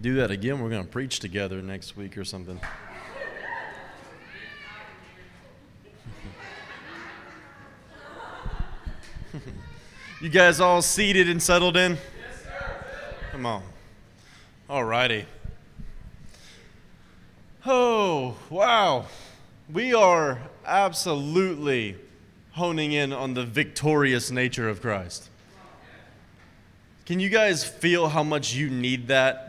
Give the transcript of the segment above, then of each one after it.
Do that again, we're going to preach together next week or something. you guys all seated and settled in? Yes. Come on. All righty. Oh, wow. We are absolutely honing in on the victorious nature of Christ. Can you guys feel how much you need that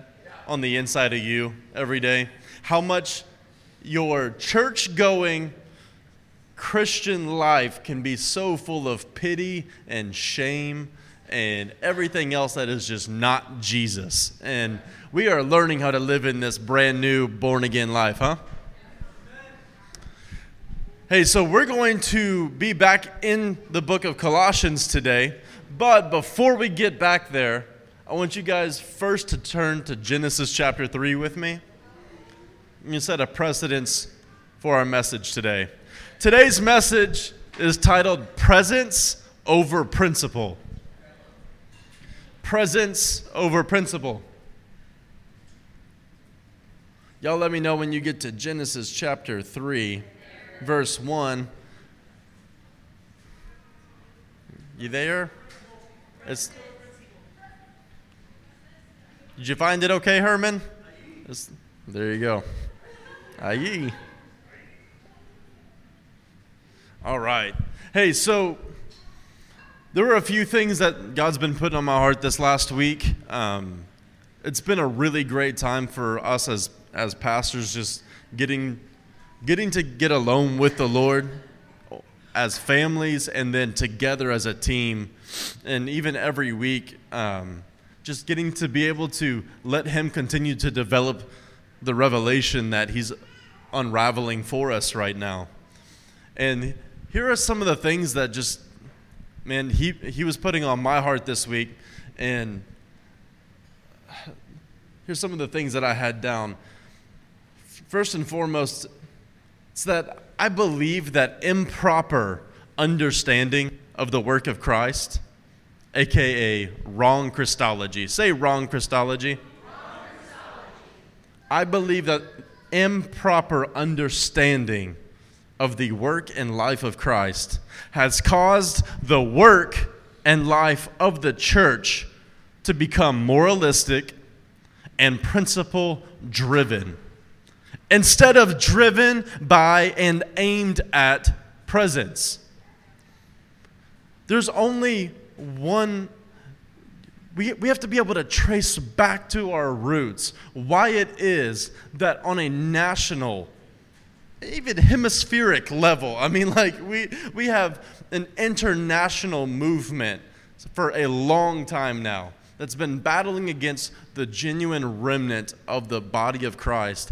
on the inside of you every day? How much your church going Christian life can be so full of pity and shame and everything else that is just not Jesus. And we are learning how to live in this brand new born again life, huh? Hey, so we're going to be back in the book of Colossians today. But before we get back there, I want you guys first to turn to Genesis chapter 3 with me. You set a precedence for our message today. Today's message is titled Presence over Principle. Presence over Principle. Y'all let me know when you get to Genesis chapter 3, verse 1. You there? It's, did you find it okay, Herman? There you go. Aye. All right. Hey, so there were a few things that God's been putting on my heart this last week. Um, it's been a really great time for us as as pastors, just getting getting to get alone with the Lord as families, and then together as a team, and even every week, um, just getting to be able to let Him continue to develop the revelation that He's unraveling for us right now, and here are some of the things that just, man, he, he was putting on my heart this week. And here's some of the things that I had down. First and foremost, it's that I believe that improper understanding of the work of Christ, aka wrong Christology. Say wrong Christology. I believe that improper understanding of the work and life of Christ has caused the work and life of the church to become moralistic and principle driven instead of driven by and aimed at presence. There's only one. We, we have to be able to trace back to our roots why it is that on a national even hemispheric level. I mean, like, we, we have an international movement for a long time now that's been battling against the genuine remnant of the body of Christ,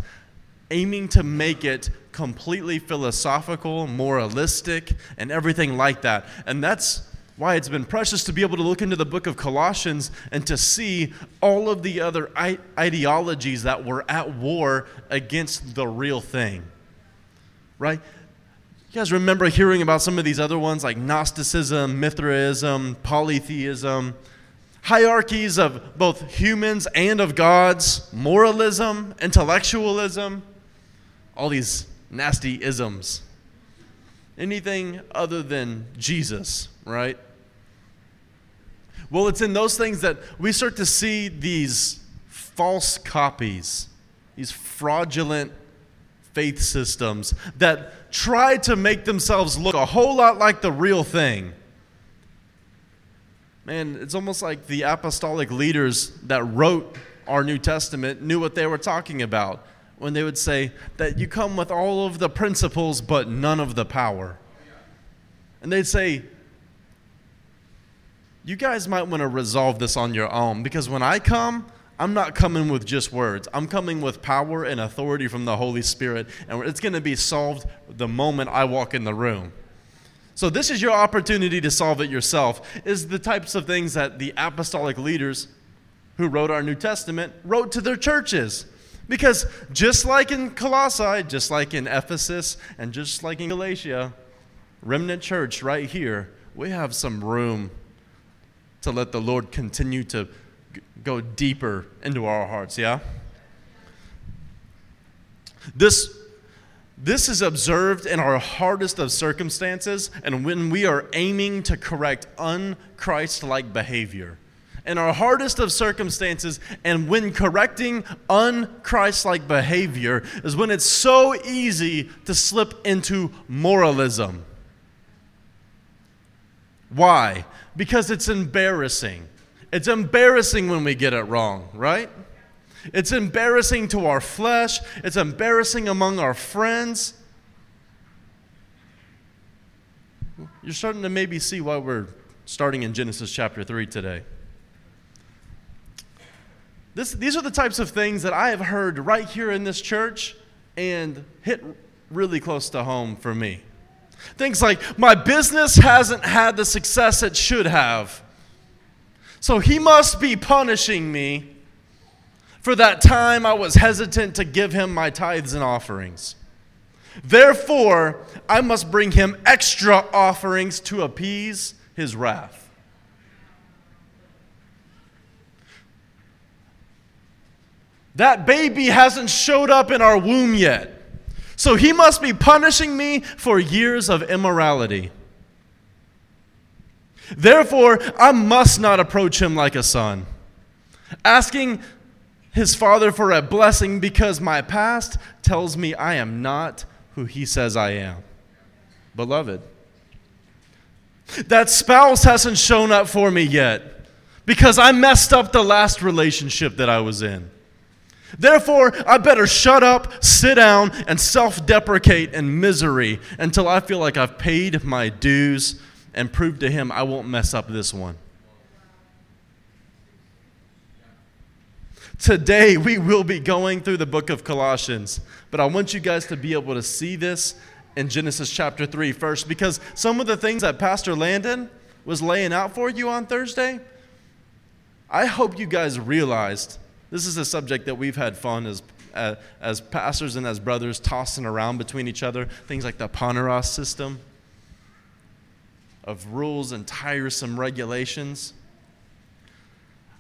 aiming to make it completely philosophical, moralistic, and everything like that. And that's why it's been precious to be able to look into the book of Colossians and to see all of the other ideologies that were at war against the real thing right? You guys remember hearing about some of these other ones like Gnosticism, Mithraism, polytheism, hierarchies of both humans and of gods, moralism, intellectualism, all these nasty isms. Anything other than Jesus, right? Well, it's in those things that we start to see these false copies, these fraudulent faith systems that try to make themselves look a whole lot like the real thing. Man, it's almost like the apostolic leaders that wrote our New Testament knew what they were talking about when they would say that you come with all of the principles but none of the power. And they'd say, You guys might want to resolve this on your own because when I come, I'm not coming with just words. I'm coming with power and authority from the Holy Spirit, and it's going to be solved the moment I walk in the room. So this is your opportunity to solve it yourself. Is the types of things that the apostolic leaders who wrote our New Testament wrote to their churches. Because just like in Colossae, just like in Ephesus, and just like in Galatia, remnant church right here, we have some room to let the Lord continue to go deeper into our hearts, yeah? This, this is observed in our hardest of circumstances and when we are aiming to correct unchrist like behavior. In our hardest of circumstances and when correcting unchrist like behavior is when it's so easy to slip into moralism. Why? Because it's embarrassing. It's embarrassing when we get it wrong, right? It's embarrassing to our flesh, it's embarrassing among our friends. You're starting to maybe see why we're starting in Genesis chapter 3 today. This, these are the types of things that I have heard right here in this church and hit really close to home for me. Things like, my business hasn't had the success it should have. So he must be punishing me for that time I was hesitant to give him my tithes and offerings. Therefore, I must bring him extra offerings to appease his wrath. That baby hasn't showed up in our womb yet. So he must be punishing me for years of immorality. Therefore, I must not approach him like a son, asking his father for a blessing because my past tells me I am not who he says I am. Beloved, that spouse hasn't shown up for me yet because I messed up the last relationship that I was in. Therefore, I better shut up, sit down, and self deprecate in misery until I feel like I've paid my dues and proved to him I won't mess up this one. Today, we will be going through the book of Colossians, but I want you guys to be able to see this in Genesis chapter 3 first, because some of the things that Pastor Landon was laying out for you on Thursday, I hope you guys realized this is a subject that we've had fun as, uh, as pastors and as brothers tossing around between each other, things like the Poneros system of rules and tiresome regulations.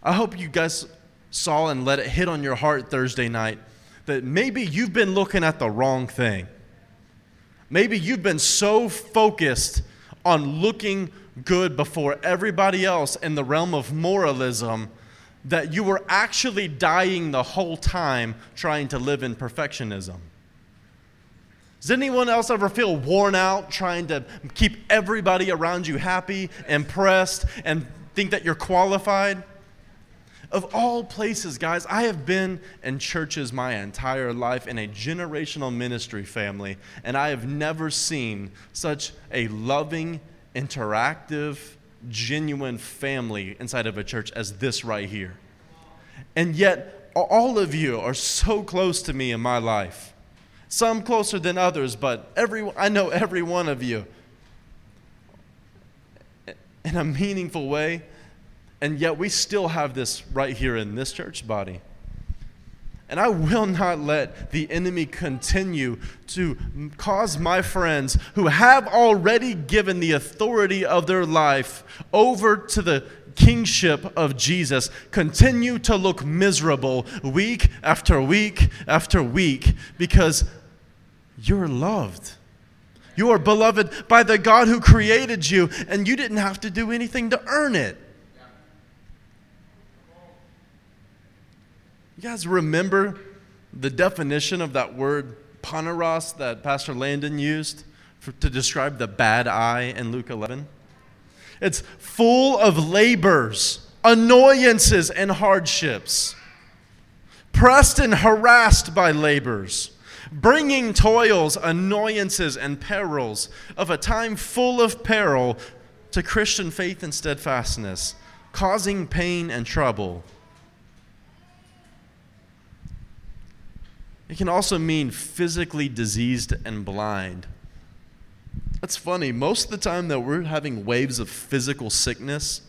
I hope you guys saw and let it hit on your heart Thursday night that maybe you've been looking at the wrong thing. Maybe you've been so focused on looking good before everybody else in the realm of moralism that you were actually dying the whole time trying to live in perfectionism. Does anyone else ever feel worn out trying to keep everybody around you happy, impressed, and think that you're qualified? Of all places, guys, I have been in churches my entire life in a generational ministry family, and I have never seen such a loving, interactive, genuine family inside of a church as this right here. And yet, all of you are so close to me in my life. Some closer than others, but every, I know every one of you in a meaningful way and yet we still have this right here in this church body. And I will not let the enemy continue to cause my friends who have already given the authority of their life over to the kingship of Jesus continue to look miserable week after week after week because you're loved. You are beloved by the God who created you, and you didn't have to do anything to earn it. Guys remember the definition of that word poneros that Pastor Landon used for, to describe the bad eye in Luke 11? It's full of labors, annoyances, and hardships, pressed and harassed by labors, bringing toils, annoyances, and perils of a time full of peril to Christian faith and steadfastness, causing pain and trouble It can also mean physically diseased and blind. That's funny. Most of the time that we're having waves of physical sickness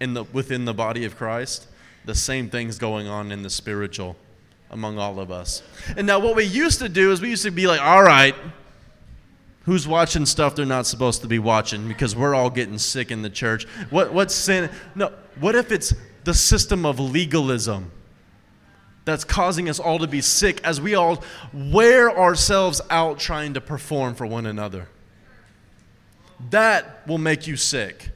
in the, within the body of Christ, the same thing's going on in the spiritual among all of us. And now, what we used to do is we used to be like, all right, who's watching stuff they're not supposed to be watching because we're all getting sick in the church? What, what's sin? No, what if it's the system of legalism? That's causing us all to be sick as we all wear ourselves out trying to perform for one another. That will make you sick.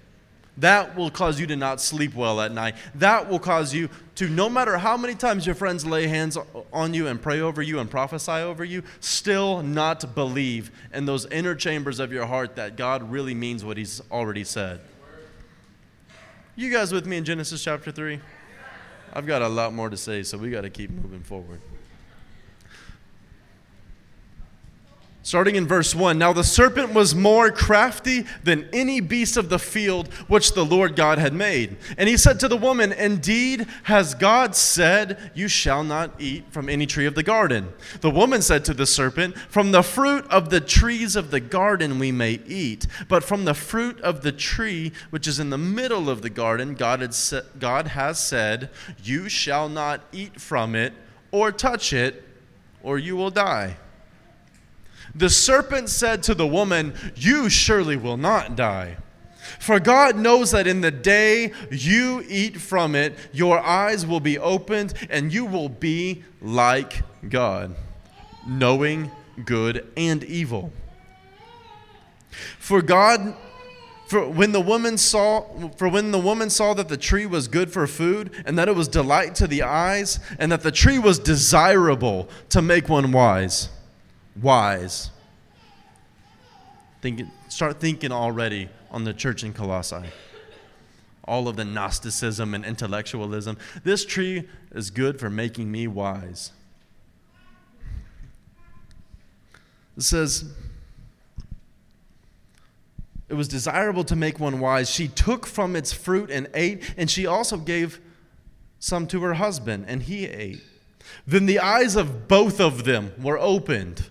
That will cause you to not sleep well at night. That will cause you to, no matter how many times your friends lay hands on you and pray over you and prophesy over you, still not believe in those inner chambers of your heart that God really means what He's already said. You guys with me in Genesis chapter 3? I've got a lot more to say, so we got to keep moving forward. Starting in verse 1 Now the serpent was more crafty than any beast of the field which the Lord God had made. And he said to the woman, Indeed, has God said, You shall not eat from any tree of the garden? The woman said to the serpent, From the fruit of the trees of the garden we may eat, but from the fruit of the tree which is in the middle of the garden, God, had sa- God has said, You shall not eat from it or touch it, or you will die. The serpent said to the woman, You surely will not die. For God knows that in the day you eat from it, your eyes will be opened and you will be like God, knowing good and evil. For God for when the woman saw for when the woman saw that the tree was good for food and that it was delight to the eyes and that the tree was desirable to make one wise wise. Think, start thinking already on the church in Colossae. All of the Gnosticism and intellectualism. This tree is good for making me wise. It says, it was desirable to make one wise. She took from its fruit and ate, and she also gave some to her husband, and he ate. Then the eyes of both of them were opened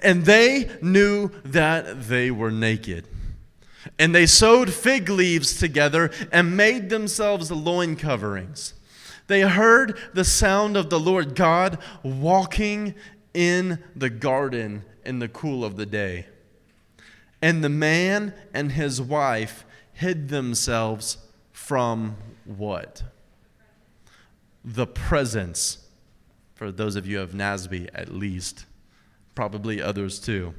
and they knew that they were naked. And they sewed fig leaves together and made themselves loin coverings. They heard the sound of the Lord God walking in the garden in the cool of the day. And the man and his wife hid themselves from what? The presence, for those of you of NASB at least probably others too.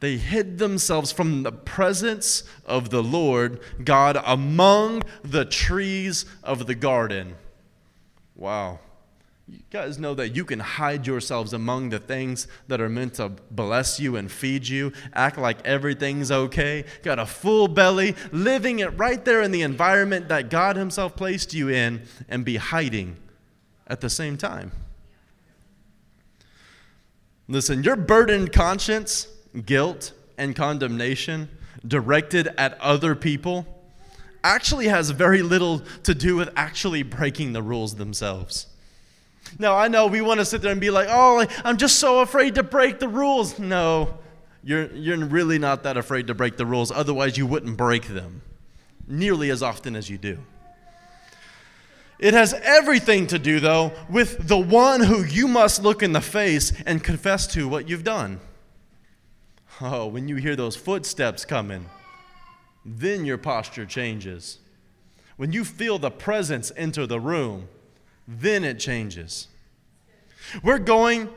They hid themselves from the presence of the Lord God among the trees of the garden. Wow. You guys know that you can hide yourselves among the things that are meant to bless you and feed you, act like everything's okay, got a full belly, living it right there in the environment that God Himself placed you in, and be hiding at the same time. Listen, your burdened conscience, guilt, and condemnation directed at other people actually has very little to do with actually breaking the rules themselves. Now, I know we want to sit there and be like, oh, I'm just so afraid to break the rules. No, you're, you're really not that afraid to break the rules. Otherwise, you wouldn't break them nearly as often as you do. It has everything to do, though, with the one who you must look in the face and confess to what you've done. Oh, when you hear those footsteps coming, then your posture changes. When you feel the presence enter the room, then it changes. We're going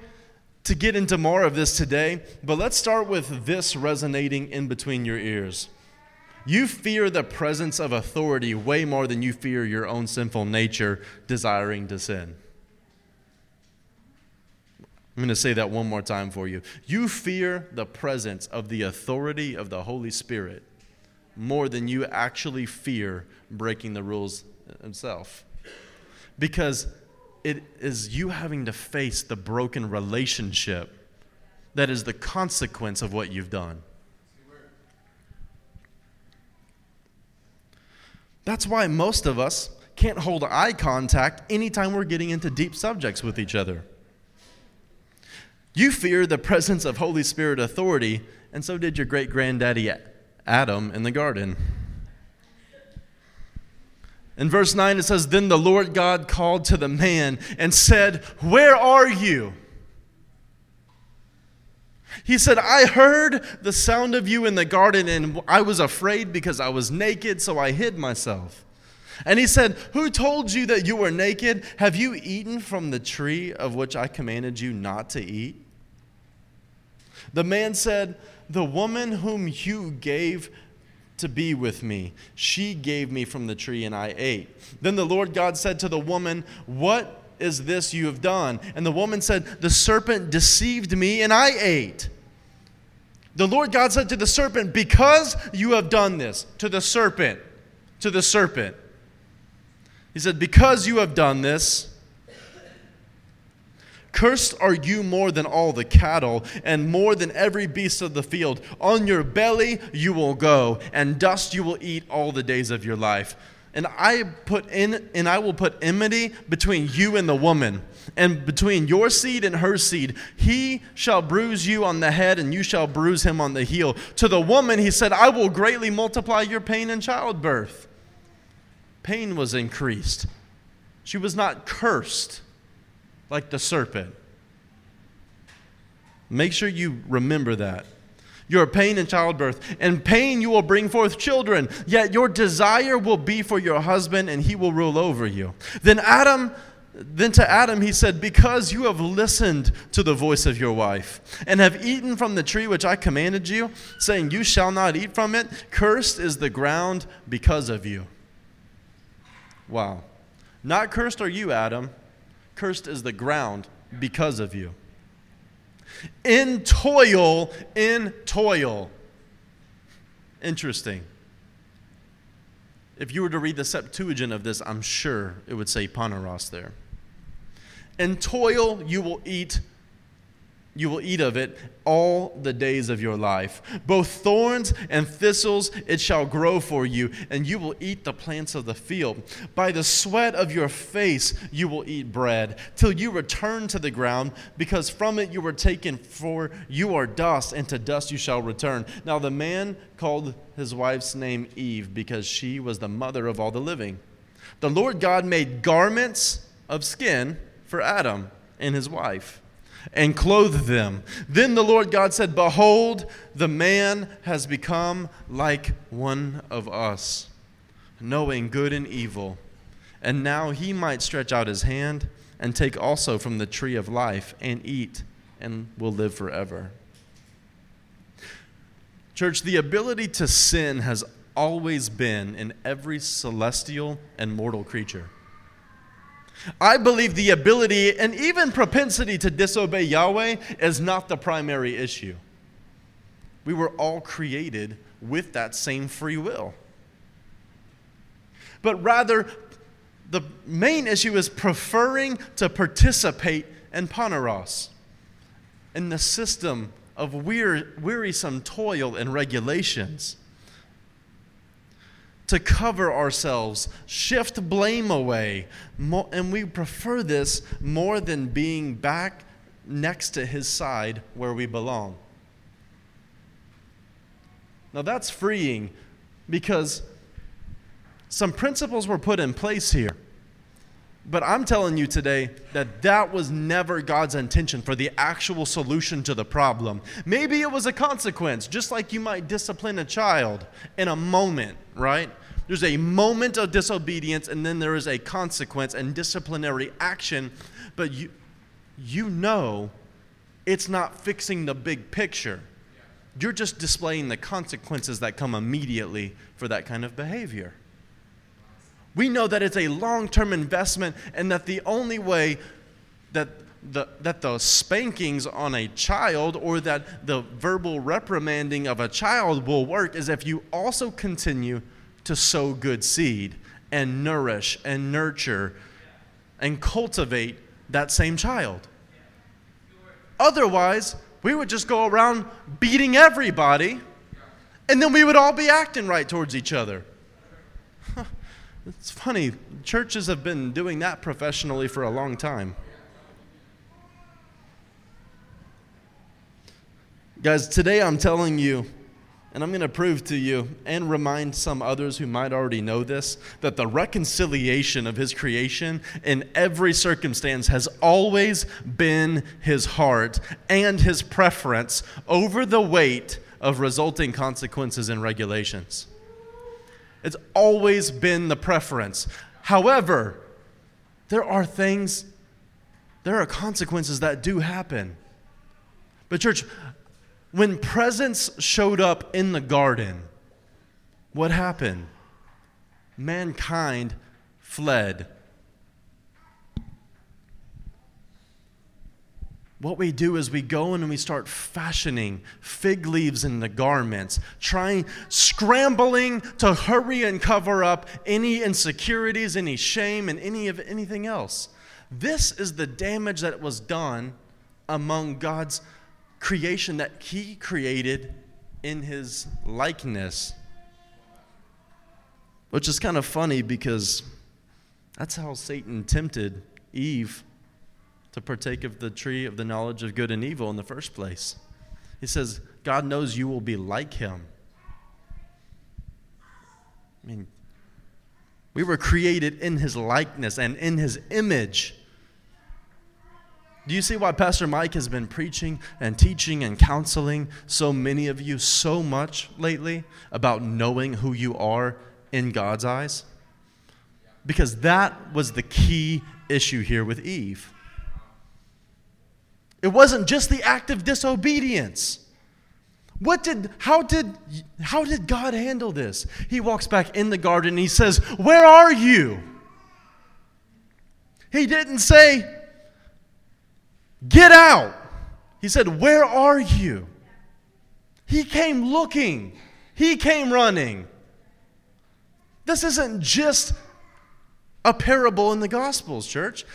to get into more of this today, but let's start with this resonating in between your ears. You fear the presence of authority way more than you fear your own sinful nature desiring to sin. I'm going to say that one more time for you. You fear the presence of the authority of the Holy Spirit more than you actually fear breaking the rules himself. Because it is you having to face the broken relationship that is the consequence of what you've done. That's why most of us can't hold eye contact anytime we're getting into deep subjects with each other. You fear the presence of Holy Spirit authority, and so did your great granddaddy Adam in the garden. In verse 9, it says, Then the Lord God called to the man and said, Where are you? He said, I heard the sound of you in the garden, and I was afraid because I was naked, so I hid myself. And he said, Who told you that you were naked? Have you eaten from the tree of which I commanded you not to eat? The man said, The woman whom you gave to be with me, she gave me from the tree, and I ate. Then the Lord God said to the woman, What is this you have done? And the woman said, The serpent deceived me, and I ate. The Lord God said to the serpent, Because you have done this, to the serpent, to the serpent. He said, Because you have done this, Cursed are you more than all the cattle, and more than every beast of the field. On your belly you will go, and dust you will eat all the days of your life. And I put in and I will put enmity between you and the woman, and between your seed and her seed. He shall bruise you on the head, and you shall bruise him on the heel. To the woman he said, I will greatly multiply your pain in childbirth. Pain was increased. She was not cursed like the serpent. Make sure you remember that. Your pain in childbirth. and pain you will bring forth children, yet your desire will be for your husband, and he will rule over you. Then Adam then to Adam he said, Because you have listened to the voice of your wife, and have eaten from the tree which I commanded you, saying, You shall not eat from it, cursed is the ground because of you. Wow. Not cursed are you, Adam. Cursed is the ground because of you. In toil, in toil. Interesting. If you were to read the Septuagint of this, I'm sure it would say Poneros there. In toil you will eat you will eat of it all the days of your life. Both thorns and thistles it shall grow for you, and you will eat the plants of the field. By the sweat of your face you will eat bread, till you return to the ground, because from it you were taken, for you are dust, and to dust you shall return. Now the man called his wife's name Eve, because she was the mother of all the living. The Lord God made garments of skin for Adam and his wife and clothed them. Then the Lord God said, Behold, the man has become like one of us, knowing good and evil. And now he might stretch out his hand and take also from the tree of life and eat and will live forever. Church, the ability to sin has always been in every celestial and mortal creature. I believe the ability and even propensity to disobey Yahweh is not the primary issue. We were all created with that same free will. But rather, the main issue is preferring to participate in Poneros, in the system of wearisome toil and regulations to cover ourselves, shift blame away. And we prefer this more than being back next to his side where we belong. Now that's freeing because some principles were put in place here. But I'm telling you today that that was never God's intention for the actual solution to the problem. Maybe it was a consequence, just like you might discipline a child in a moment, right? There's a moment of disobedience, and then there is a consequence and disciplinary action, but you, you know it's not fixing the big picture. You're just displaying the consequences that come immediately for that kind of behavior. We know that it's a long term investment and that the only way that the, that the spankings on a child or that the verbal reprimanding of a child will work is if you also continue to sow good seed and nourish and nurture and cultivate that same child. Otherwise, we would just go around beating everybody and then we would all be acting right towards each other. It's funny, churches have been doing that professionally for a long time. Guys, today I'm telling you, and I'm going to prove to you and remind some others who might already know this that the reconciliation of his creation in every circumstance has always been his heart and his preference over the weight of resulting consequences and regulations. It's always been the preference. However, there are things, there are consequences that do happen. But, church, when presence showed up in the garden, what happened? Mankind fled. What we do is we go in and we start fashioning fig leaves into garments, trying, scrambling to hurry and cover up any insecurities, any shame, and any of anything else. This is the damage that was done among God's creation that He created in His likeness. Which is kind of funny because that's how Satan tempted Eve to partake of the tree of the knowledge of good and evil in the first place. He says, God knows you will be like him. I mean, we were created in his likeness and in his image. Do you see why Pastor Mike has been preaching and teaching and counseling so many of you so much lately about knowing who you are in God's eyes? Because that was the key issue here with Eve. It wasn't just the act of disobedience. What did how did how did God handle this? He walks back in the garden and he says, "Where are you?" He didn't say, "Get out." He said, "Where are you?" He came looking. He came running. This isn't just a parable in the Gospels, church.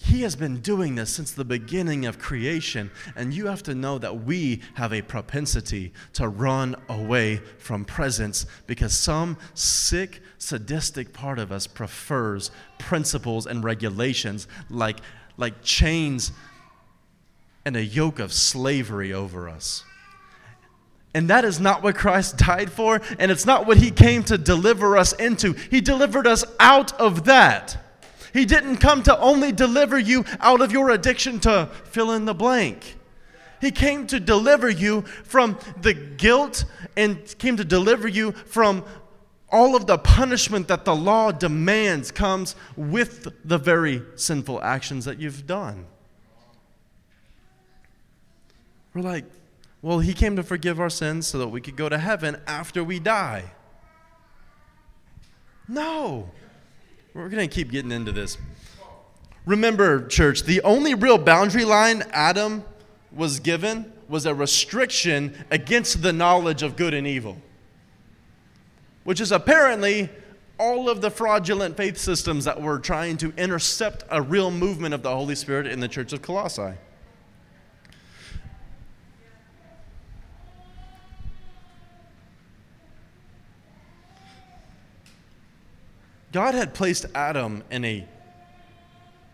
He has been doing this since the beginning of creation, and you have to know that we have a propensity to run away from presence because some sick, sadistic part of us prefers principles and regulations like, like chains and a yoke of slavery over us. And that is not what Christ died for, and it's not what He came to deliver us into. He delivered us out of that. He didn't come to only deliver you out of your addiction to fill in the blank. He came to deliver you from the guilt and came to deliver you from all of the punishment that the law demands comes with the very sinful actions that you've done. We're like, well, he came to forgive our sins so that we could go to heaven after we die. No. We're going to keep getting into this. Remember, church, the only real boundary line Adam was given was a restriction against the knowledge of good and evil, which is apparently all of the fraudulent faith systems that were trying to intercept a real movement of the Holy Spirit in the church of Colossae. God had placed Adam in a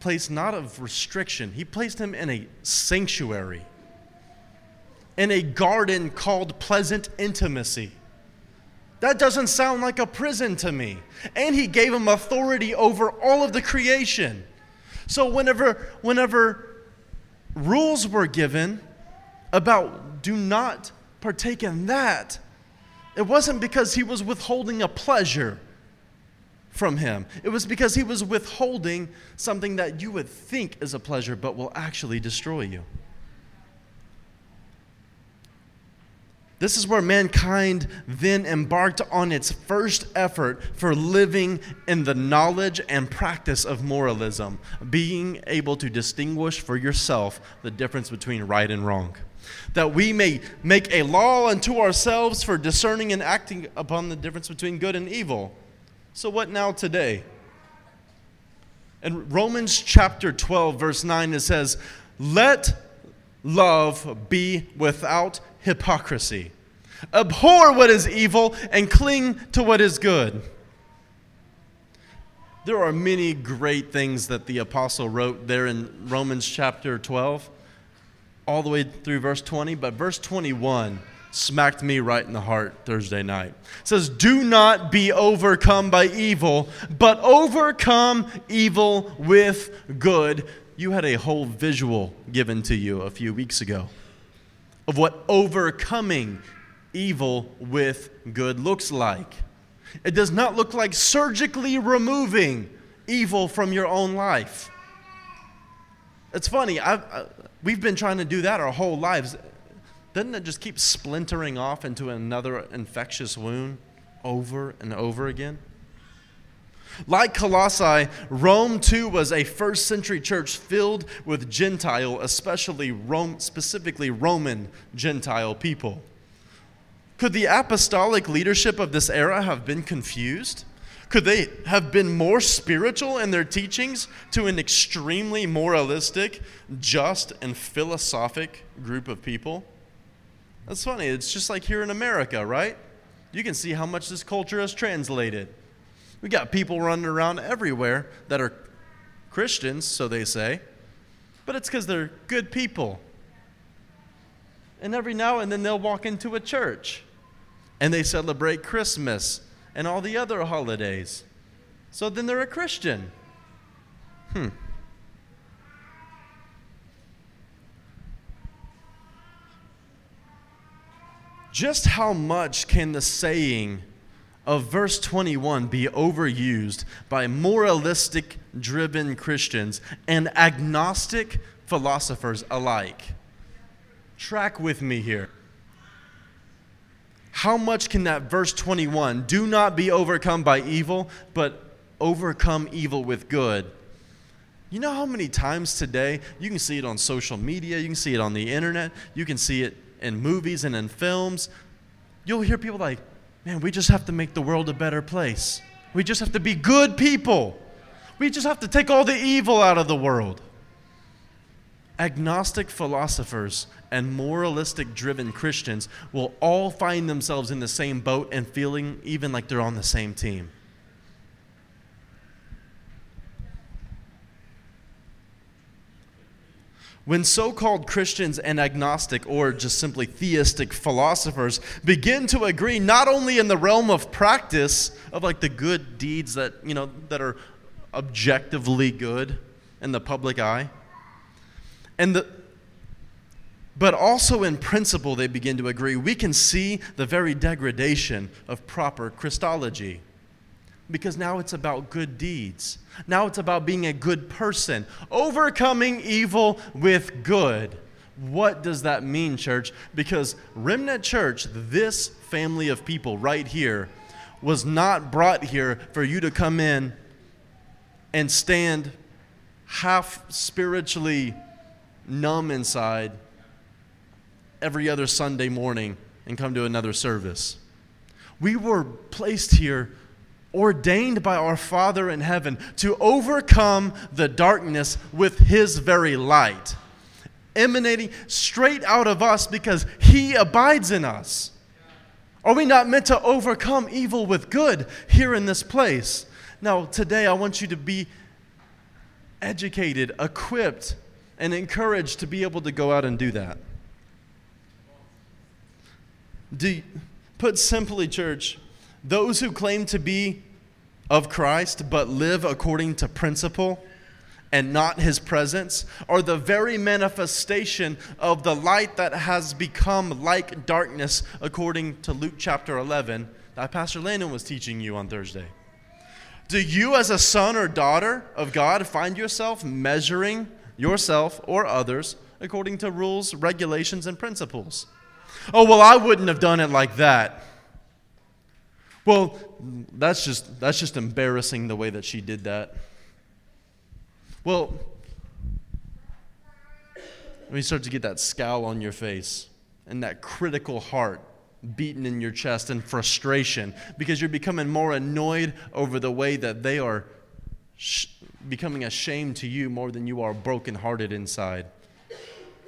place not of restriction, He placed him in a sanctuary, in a garden called pleasant intimacy. That doesn't sound like a prison to me. And He gave him authority over all of the creation. So whenever, whenever rules were given about do not partake in that, it wasn't because he was withholding a pleasure from him. It was because he was withholding something that you would think is a pleasure but will actually destroy you. This is where mankind then embarked on its first effort for living in the knowledge and practice of moralism, being able to distinguish for yourself the difference between right and wrong. That we may make a law unto ourselves for discerning and acting upon the difference between good and evil. So, what now today? In Romans chapter 12, verse 9, it says, Let love be without hypocrisy. Abhor what is evil and cling to what is good. There are many great things that the apostle wrote there in Romans chapter 12, all the way through verse 20, but verse 21 smacked me right in the heart Thursday night. It says, Do not be overcome by evil, but overcome evil with good. You had a whole visual given to you a few weeks ago of what overcoming evil with good looks like. It does not look like surgically removing evil from your own life. It's funny, I've, I, we've been trying to do that our whole lives. Doesn't it just keep splintering off into another infectious wound over and over again? Like Colossae, Rome too was a first century church filled with Gentile, especially Rome, specifically Roman Gentile people. Could the apostolic leadership of this era have been confused? Could they have been more spiritual in their teachings to an extremely moralistic, just, and philosophic group of people? That's funny. It's just like here in America, right? You can see how much this culture has translated. We got people running around everywhere that are Christians, so they say, but it's because they're good people. And every now and then they'll walk into a church and they celebrate Christmas and all the other holidays. So then they're a Christian. Hmm. Just how much can the saying of verse 21 be overused by moralistic driven Christians and agnostic philosophers alike. Track with me here. How much can that verse 21, do not be overcome by evil, but overcome evil with good? You know how many times today you can see it on social media, you can see it on the internet, you can see it in movies and in films. You'll hear people like, man, we just have to make the world a better place. We just have to be good people. We just have to take all the evil out of the world. Agnostic philosophers and moralistic driven Christians will all find themselves in the same boat and feeling even like they're on the same team. When so called Christians and agnostic, or just simply theistic philosophers begin to agree not only in the realm of practice, of like the good deeds that, you know, that are objectively good in the public eye, and the, but also in principle, they begin to agree. We can see the very degradation of proper Christology because now it's about good deeds. Now it's about being a good person, overcoming evil with good. What does that mean, church? Because Remnant Church, this family of people right here, was not brought here for you to come in and stand half spiritually numb inside every other Sunday morning and come to another service. We were placed here ordained by our Father in heaven to overcome the darkness with His very light, emanating straight out of us because He abides in us. Are we not meant to overcome evil with good here in this place? Now, today I want you to be educated, equipped, and encouraged to be able to go out and do that. Do, put simply, church, those who claim to be of Christ but live according to principle and not his presence are the very manifestation of the light that has become like darkness, according to Luke chapter 11 that Pastor Landon was teaching you on Thursday. Do you, as a son or daughter of God, find yourself measuring yourself or others according to rules, regulations, and principles? Oh, well, I wouldn't have done it like that. Well, that's just, that's just embarrassing the way that she did that. Well, when you start to get that scowl on your face and that critical heart beating in your chest and frustration because you're becoming more annoyed over the way that they are sh- becoming ashamed to you more than you are brokenhearted inside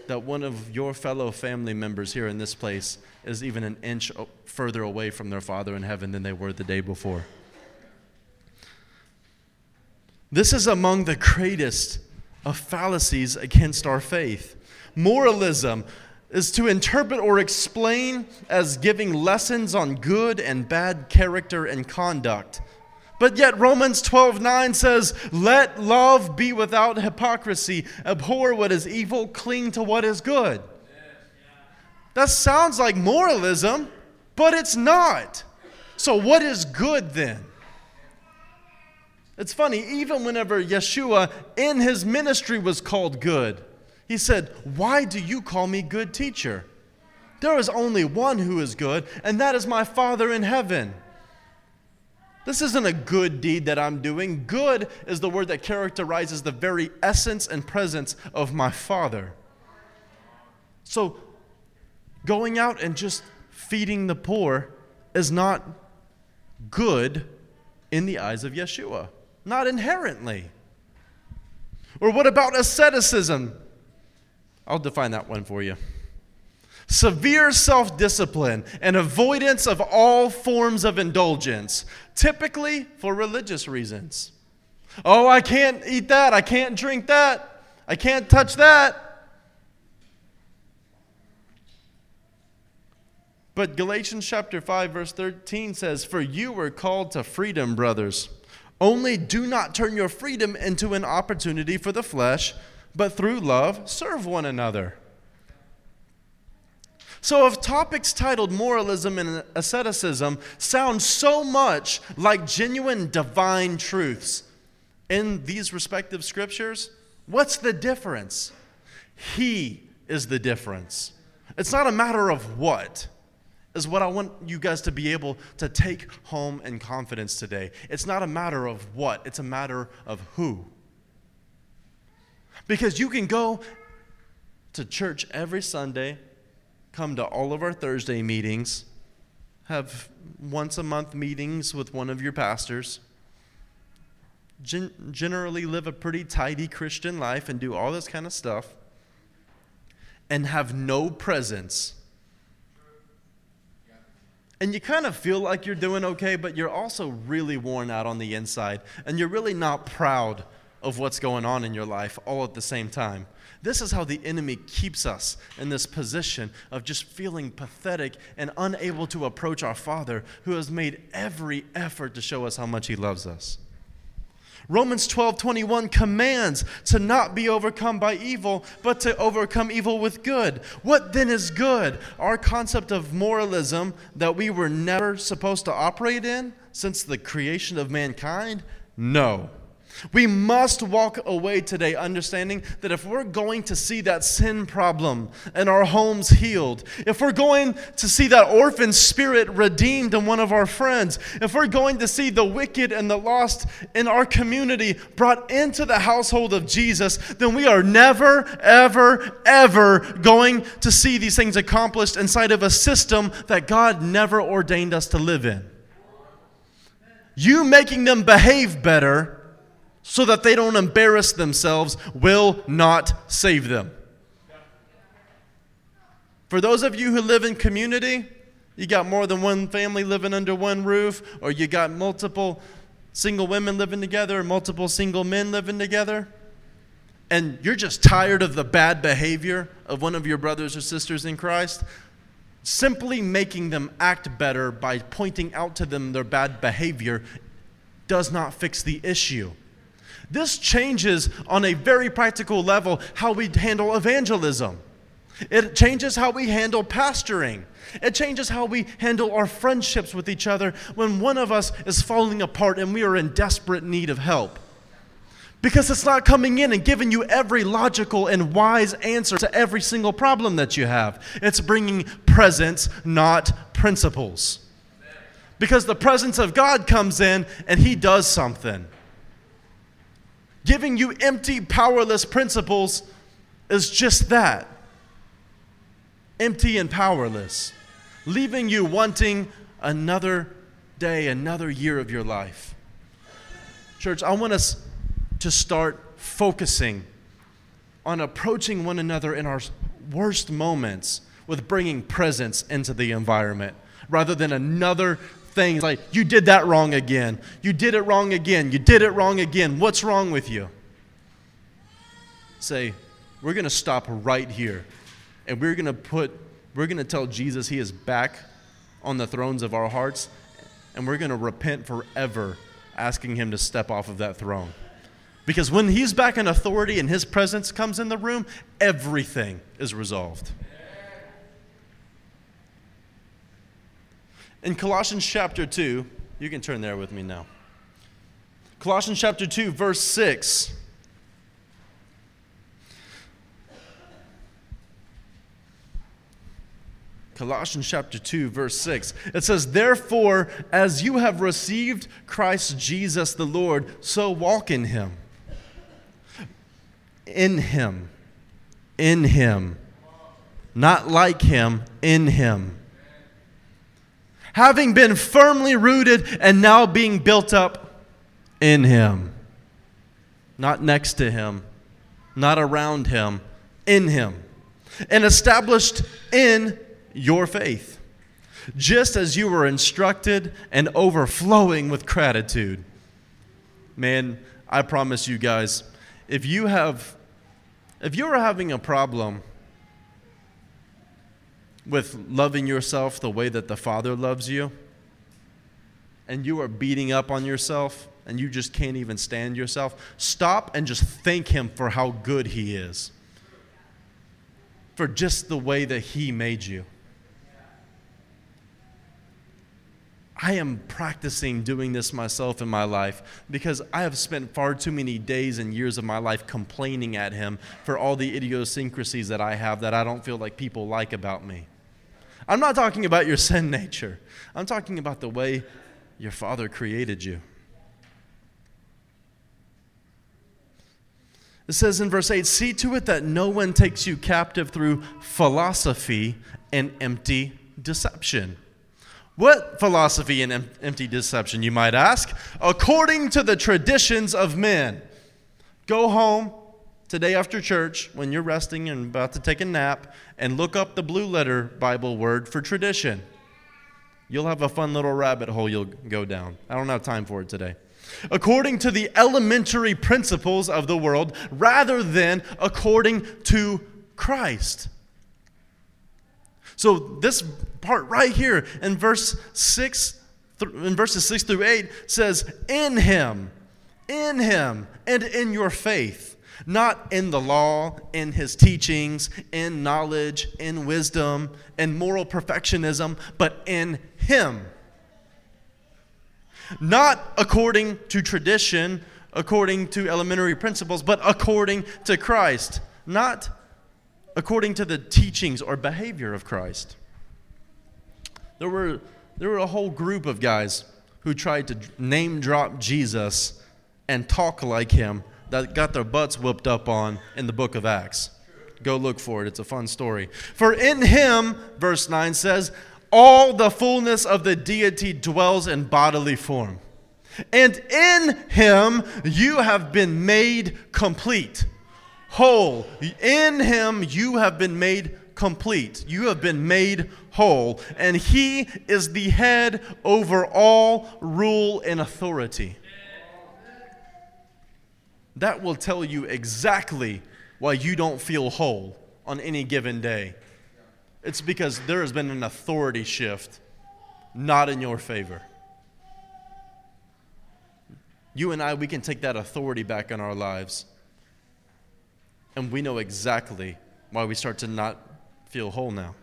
that one of your fellow family members here in this place is even an inch further away from their Father in heaven than they were the day before. This is among the greatest of fallacies against our faith. Moralism is to interpret or explain as giving lessons on good and bad character and conduct but yet Romans 12:9 says, "Let love be without hypocrisy. Abhor what is evil, cling to what is good." That sounds like moralism, but it's not. So, what is good then? It's funny, even whenever Yeshua in his ministry was called good, he said, Why do you call me good teacher? There is only one who is good, and that is my Father in heaven. This isn't a good deed that I'm doing. Good is the word that characterizes the very essence and presence of my Father. So, going out and just feeding the poor is not good in the eyes of Yeshua. Not inherently. Or what about asceticism? I'll define that one for you. Severe self discipline and avoidance of all forms of indulgence, typically for religious reasons. Oh, I can't eat that. I can't drink that. I can't touch that. But Galatians chapter 5 verse 13 says, "For you were called to freedom, brothers. Only do not turn your freedom into an opportunity for the flesh, but through love serve one another." So, if topics titled moralism and asceticism sound so much like genuine divine truths in these respective scriptures, what's the difference? He is the difference. It's not a matter of what, is what I want you guys to be able to take home in confidence today. It's not a matter of what, it's a matter of who. Because you can go to church every Sunday, come to all of our Thursday meetings, have once a month meetings with one of your pastors, gen- generally live a pretty tidy Christian life and do all this kind of stuff, and have no presence. And you kind of feel like you're doing okay, but you're also really worn out on the inside, and you're really not proud of what's going on in your life all at the same time. This is how the enemy keeps us in this position of just feeling pathetic and unable to approach our Father who has made every effort to show us how much He loves us. Romans 12 21 commands to not be overcome by evil, but to overcome evil with good. What then is good? Our concept of moralism that we were never supposed to operate in since the creation of mankind? No. We must walk away today understanding that if we're going to see that sin problem and our homes healed, if we're going to see that orphan spirit redeemed in one of our friends, if we're going to see the wicked and the lost in our community brought into the household of Jesus, then we are never, ever, ever going to see these things accomplished inside of a system that God never ordained us to live in. You making them behave better so that they don't embarrass themselves will not save them. For those of you who live in community, you got more than one family living under one roof, or you got multiple single women living together, or multiple single men living together, and you're just tired of the bad behavior of one of your brothers or sisters in Christ, simply making them act better by pointing out to them their bad behavior does not fix the issue. This changes on a very practical level how we handle evangelism. It changes how we handle pastoring. It changes how we handle our friendships with each other when one of us is falling apart and we are in desperate need of help. Because it's not coming in and giving you every logical and wise answer to every single problem that you have. It's bringing presence, not principles. Because the presence of God comes in and He does something. Giving you empty, powerless principles is just that empty and powerless, leaving you wanting another day, another year of your life. Church, I want us to start focusing on approaching one another in our worst moments with bringing presence into the environment rather than another things like, you did that wrong again. You did it wrong again. You did it wrong again. What's wrong with you? Say, we're going to stop right here. And we're going to put, we're going to tell Jesus he is back on the thrones of our hearts. And we're going to repent forever asking him to step off of that throne. Because when he's back in authority and his presence comes in the room, everything is resolved. In Colossians chapter 2, you can turn there with me now. Colossians chapter 2, verse 6. Colossians chapter 2, verse 6. It says, Therefore, as you have received Christ Jesus the Lord, so walk in him. In him. In him. Not like him, in him. Having been firmly rooted and now being built up in him. Not next to him, not around him, in him. And established in your faith, just as you were instructed and overflowing with gratitude. Man, I promise you guys, if you have if you're having a problem with loving yourself the way that the Father loves you, and you are beating up on yourself and you just can't even stand yourself, stop and just thank Him for how good He is, for just the way that He made you. I am practicing doing this myself in my life because I have spent far too many days and years of my life complaining at him for all the idiosyncrasies that I have that I don't feel like people like about me. I'm not talking about your sin nature, I'm talking about the way your Father created you. It says in verse 8 See to it that no one takes you captive through philosophy and empty deception what philosophy and em- empty deception, you might ask? According to the traditions of men. Go home today after church when you're resting and about to take a nap and look up the blue letter Bible word for tradition. You'll have a fun little rabbit hole you'll go down. I don't have time for it today. According to the elementary principles of the world rather than according to Christ. So this part right here in verse 6 in verses 6 through 8 says in him in him and in your faith not in the law in his teachings in knowledge in wisdom in moral perfectionism but in him not according to tradition according to elementary principles but according to Christ not according to the teachings or behavior of Christ. There were, there were a whole group of guys who tried to name drop Jesus and talk like him that got their butts whooped up on in the book of Acts. Go look for it, it's a fun story. For in him, verse 9 says, all the fullness of the deity dwells in bodily form. And in him you have been made complete whole. In him you have been made complete. You have been made whole. And he is the head over all rule and authority. That will tell you exactly why you don't feel whole on any given day. It's because there has been an authority shift not in your favor. You and I, we can take that authority back in our lives. And we know exactly why we start to not feel whole now.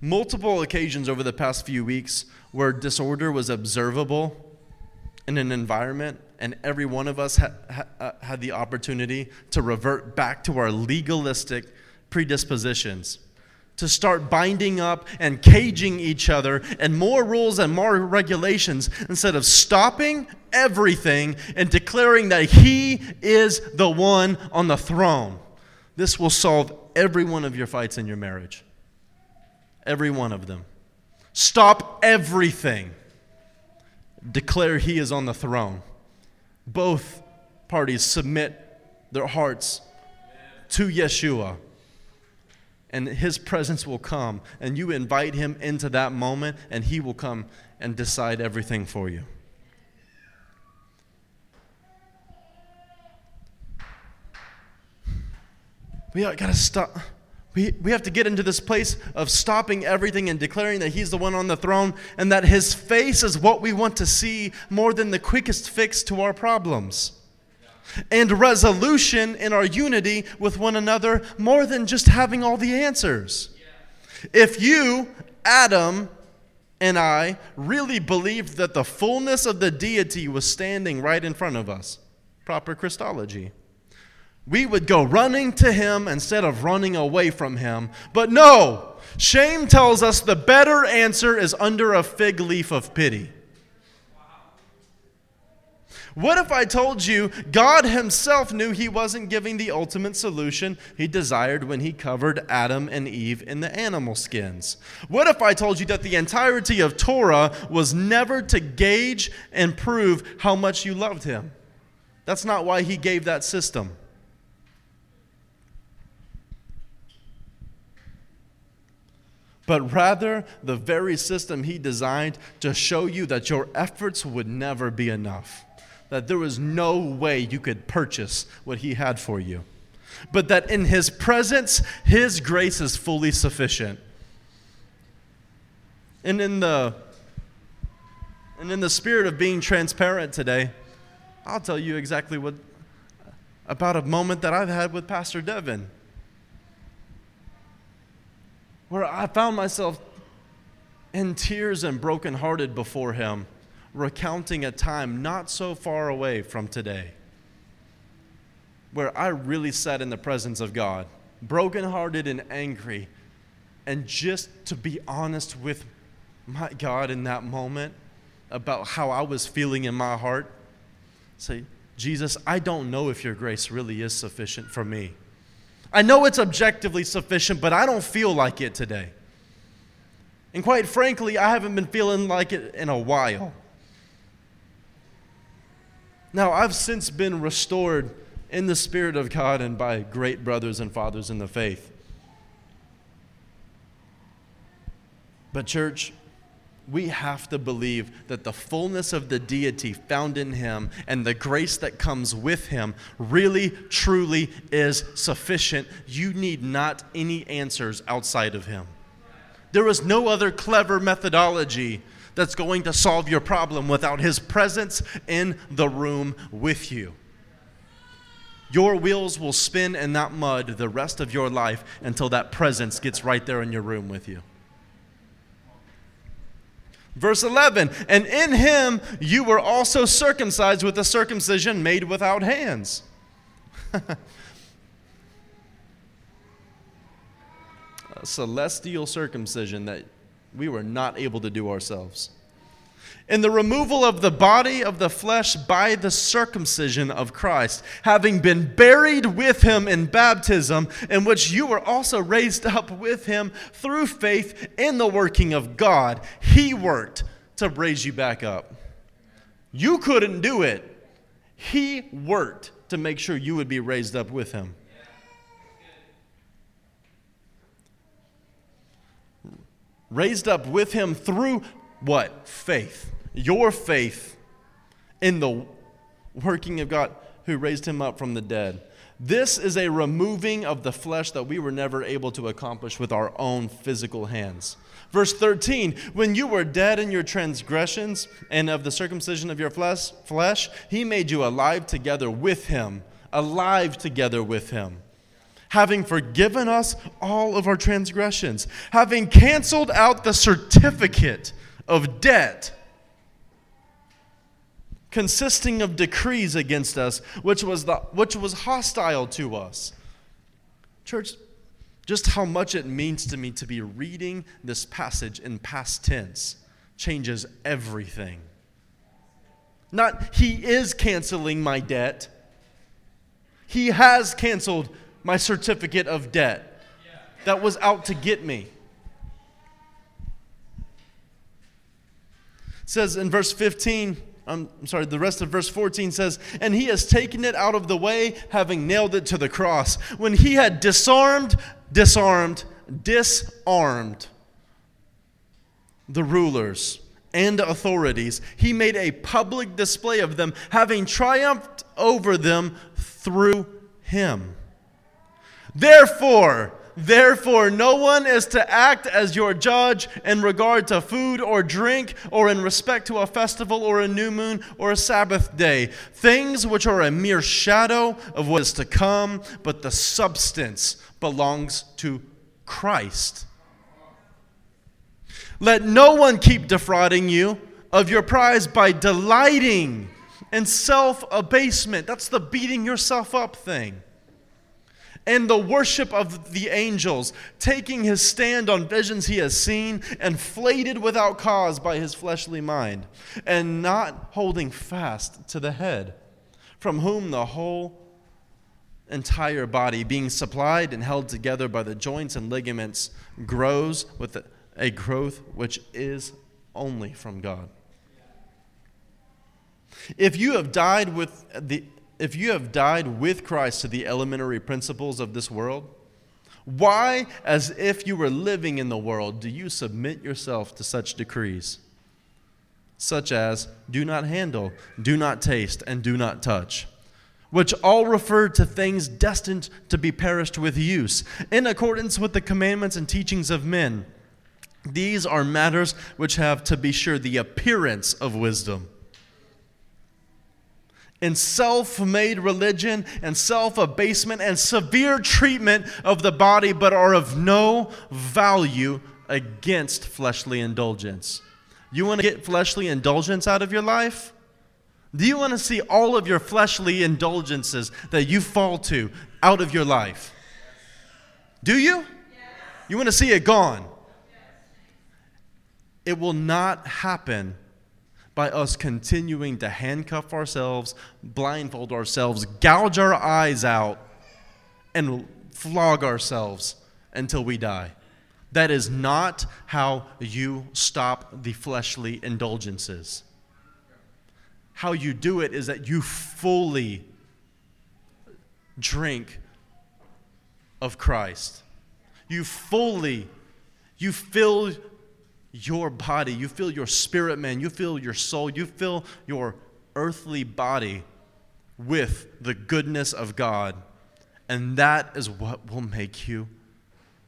Multiple occasions over the past few weeks where disorder was observable in an environment, and every one of us ha- ha- uh, had the opportunity to revert back to our legalistic predispositions to start binding up and caging each other and more rules and more regulations instead of stopping everything and declaring that He is the one on the throne. This will solve every one of your fights in your marriage. Every one of them. Stop everything. Declare He is on the throne. Both parties submit their hearts to Yeshua and his presence will come and you invite him into that moment and he will come and decide everything for you we got to stop we, we have to get into this place of stopping everything and declaring that he's the one on the throne and that his face is what we want to see more than the quickest fix to our problems and resolution in our unity with one another more than just having all the answers. If you Adam and I really believed that the fullness of the deity was standing right in front of us. Proper Christology. We would go running to him instead of running away from him. But no, shame tells us the better answer is under a fig leaf of pity. What if I told you God Himself knew He wasn't giving the ultimate solution He desired when He covered Adam and Eve in the animal skins? What if I told you that the entirety of Torah was never to gauge and prove how much you loved Him? That's not why He gave that system. But rather the very system he designed to show you that your efforts would never be enough that there was no way you could purchase what he had for you, but that in his presence, his grace is fully sufficient. And in the and in the spirit of being transparent today, I'll tell you exactly what about a moment that I've had with Pastor Devin. Where I found myself in tears and brokenhearted before him recounting a time not so far away from today where I really sat in the presence of God, brokenhearted and angry, and just to be honest with my God in that moment about how I was feeling in my heart, say, Jesus, I don't know if your grace really is sufficient for me. I know it's objectively sufficient, but I don't feel like it today. And quite frankly, I haven't been feeling like it in a while. Now, I've since been restored in the Spirit of God and by great brothers and fathers in the faith. But, church, we have to believe that the fullness of the deity found in him and the grace that comes with him really, truly is sufficient. You need not any answers outside of him. There is no other clever methodology that's going to solve your problem without His presence in the room with you. Your wheels will spin in that mud the rest of your life until that presence gets right there in your room with you. Verse 11, and in him you were also circumcised with a circumcision made without hands. a celestial circumcision that we were not able to do ourselves. In the removal of the body of the flesh by the circumcision of Christ, having been buried with him in baptism, in which you were also raised up with him through faith in the working of God, he worked to raise you back up. You couldn't do it, he worked to make sure you would be raised up with him. raised up with him through what? Faith. Your faith in the working of God who raised him up from the dead. This is a removing of the flesh that we were never able to accomplish with our own physical hands. Verse 13, when you were dead in your transgressions and of the circumcision of your flesh, flesh, he made you alive together with him, alive together with him having forgiven us all of our transgressions, having canceled out the certificate of debt consisting of decrees against us, which was, the, which was hostile to us. Church, just how much it means to me to be reading this passage in past tense changes everything. Not, he is canceling my debt. He has canceled my certificate of debt that was out to get me. Says in verse 15, I'm sorry, the rest of verse 14 says, And he has taken it out of the way, having nailed it to the cross. When he had disarmed, disarmed, disarmed the rulers and authorities, he made a public display of them, having triumphed over them through him. Therefore, Therefore, no one is to act as your judge in regard to food or drink, or in respect to a festival or a new moon or a Sabbath day, things which are a mere shadow of what is to come, but the substance belongs to Christ. Let no one keep defrauding you of your prize by delighting in self abasement. That's the beating yourself up thing. And the worship of the angels, taking his stand on visions he has seen, inflated without cause by his fleshly mind, and not holding fast to the head, from whom the whole entire body, being supplied and held together by the joints and ligaments, grows with a growth which is only from God. If you have died with the if you have died with Christ to the elementary principles of this world, why, as if you were living in the world, do you submit yourself to such decrees? Such as, do not handle, do not taste, and do not touch, which all refer to things destined to be perished with use, in accordance with the commandments and teachings of men. These are matters which have, to be sure, the appearance of wisdom in self made religion and self abasement and severe treatment of the body, but are of no value against fleshly indulgence. You want to get fleshly indulgence out of your life? Do you want to see all of your fleshly indulgences that you fall to out of your life? Do you? Yes. You want to see it gone? Yes. It will not happen by us continuing to handcuff ourselves, blindfold ourselves, gouge our eyes out, and flog ourselves until we die. That is not how you stop the fleshly indulgences. How you do it is that you fully drink of Christ. You fully, you fill your body, you feel your spirit man, you feel your soul, you fill your earthly body with the goodness of God. And that is what will make you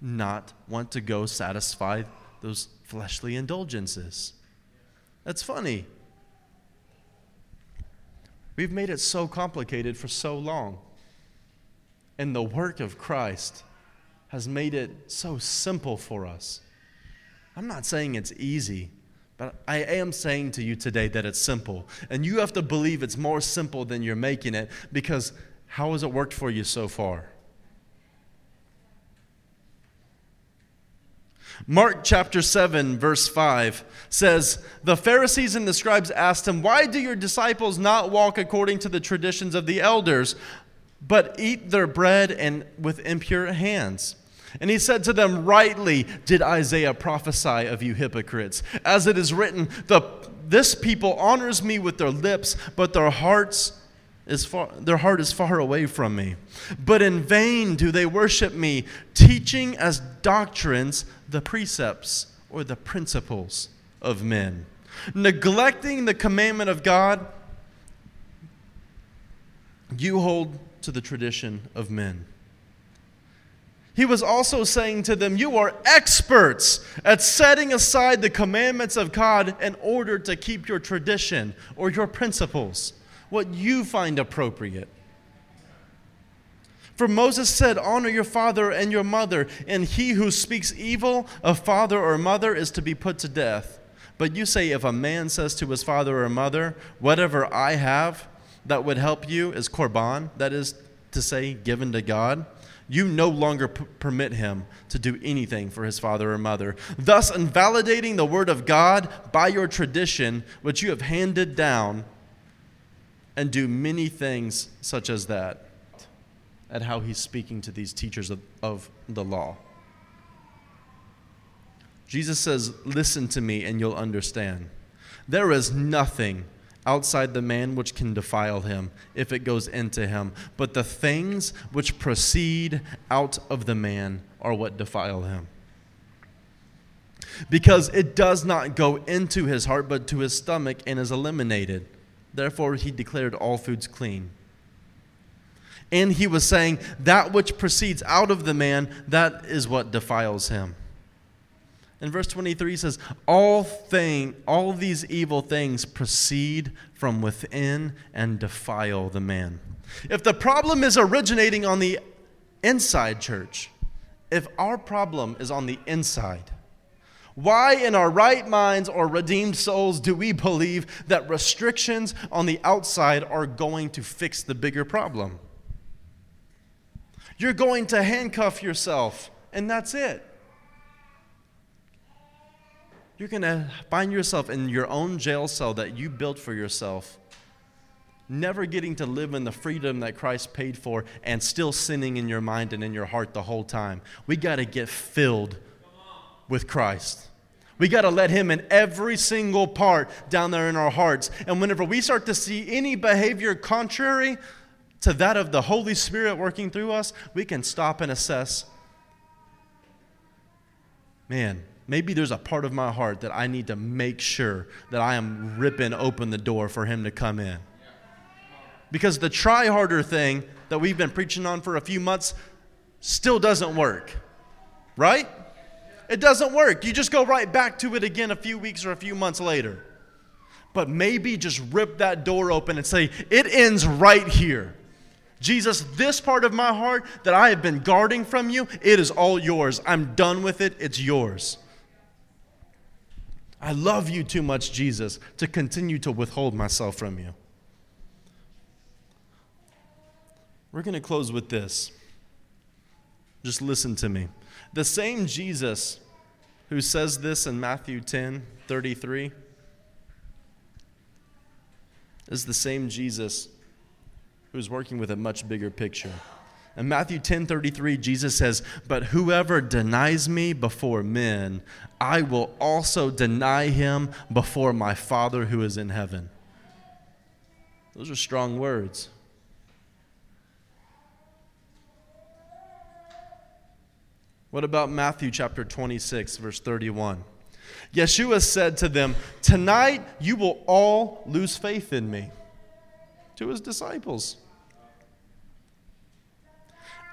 not want to go satisfy those fleshly indulgences. That's funny. We've made it so complicated for so long. And the work of Christ has made it so simple for us. I'm not saying it's easy, but I am saying to you today that it's simple. And you have to believe it's more simple than you're making it because how has it worked for you so far? Mark chapter 7, verse 5 says, The Pharisees and the scribes asked him, Why do your disciples not walk according to the traditions of the elders, but eat their bread and with impure hands? And he said to them, Rightly did Isaiah prophesy of you hypocrites. As it is written, the, This people honors me with their lips, but their hearts is far, their heart is far away from me. But in vain do they worship me, teaching as doctrines the precepts or the principles of men. Neglecting the commandment of God, you hold to the tradition of men. He was also saying to them, You are experts at setting aside the commandments of God in order to keep your tradition or your principles, what you find appropriate. For Moses said, Honor your father and your mother, and he who speaks evil of father or mother is to be put to death. But you say, If a man says to his father or mother, Whatever I have that would help you is korban, that is to say, given to God you no longer p- permit him to do anything for his father or mother, thus invalidating the word of God by your tradition, which you have handed down, and do many things such as that. At how he's speaking to these teachers of, of the law. Jesus says, Listen to me and you'll understand. There is nothing outside the man which can defile him if it goes into him. But the things which proceed out of the man are what defile him. Because it does not go into his heart, but to his stomach and is eliminated. Therefore, he declared all foods clean. And he was saying, That which proceeds out of the man, that is what defiles him. In verse 23 he says, all, thing, all these evil things proceed from within and defile the man. If the problem is originating on the inside, church, if our problem is on the inside, Why, in our right minds or redeemed souls, do we believe that restrictions on the outside are going to fix the bigger problem? You're going to handcuff yourself, and that's it. You're going to find yourself in your own jail cell that you built for yourself, never getting to live in the freedom that Christ paid for, and still sinning in your mind and in your heart the whole time. We got to get filled with Christ. We got to let Him in every single part down there in our hearts. And whenever we start to see any behavior contrary to that of the Holy Spirit working through us, we can stop and assess man, maybe there's a part of my heart that I need to make sure that I am ripping open the door for Him to come in. Because the try harder thing that we've been preaching on for a few months still doesn't work, right? It doesn't work. You just go right back to it again a few weeks or a few months later. But maybe just rip that door open and say, It ends right here. Jesus, this part of my heart that I have been guarding from you, it is all yours. I'm done with it. It's yours. I love you too much, Jesus, to continue to withhold myself from you. We're going to close with this. Just listen to me. The same Jesus who says this in Matthew 10 33 is the same Jesus who's working with a much bigger picture. In Matthew 10 33, Jesus says, But whoever denies me before men, I will also deny him before my Father who is in heaven. Those are strong words. What about Matthew chapter 26, verse 31? Yeshua said to them, Tonight you will all lose faith in me. To his disciples.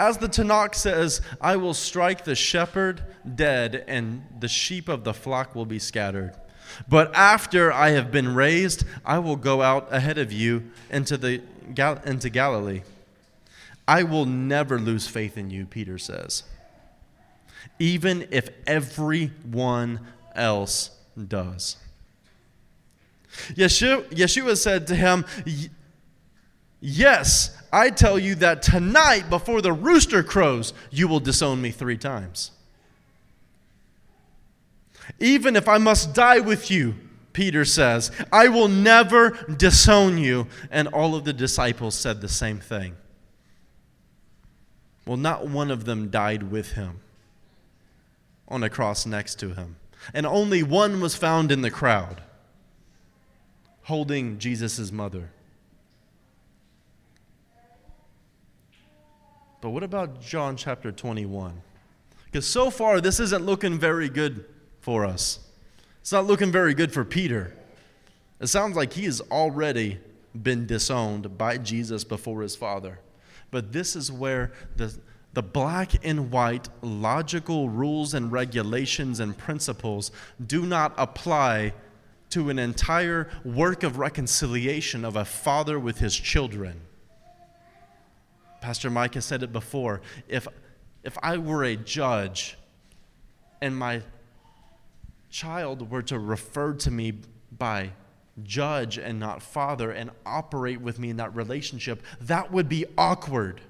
As the Tanakh says, I will strike the shepherd dead, and the sheep of the flock will be scattered. But after I have been raised, I will go out ahead of you into, the, into Galilee. I will never lose faith in you, Peter says even if everyone else does. Yeshua, Yeshua said to him, Yes, I tell you that tonight, before the rooster crows, you will disown me three times. Even if I must die with you, Peter says, I will never disown you. And all of the disciples said the same thing. Well, not one of them died with him on a cross next to him. And only one was found in the crowd holding Jesus' mother. But what about John chapter 21? Because so far, this isn't looking very good for us. It's not looking very good for Peter. It sounds like he has already been disowned by Jesus before his father. But this is where the, the black and white logical rules and regulations and principles do not apply to an entire work of reconciliation of a father with his children. Pastor Mike has said it before. If, if I were a judge and my child were to refer to me by judge and not father and operate with me in that relationship, that would be awkward.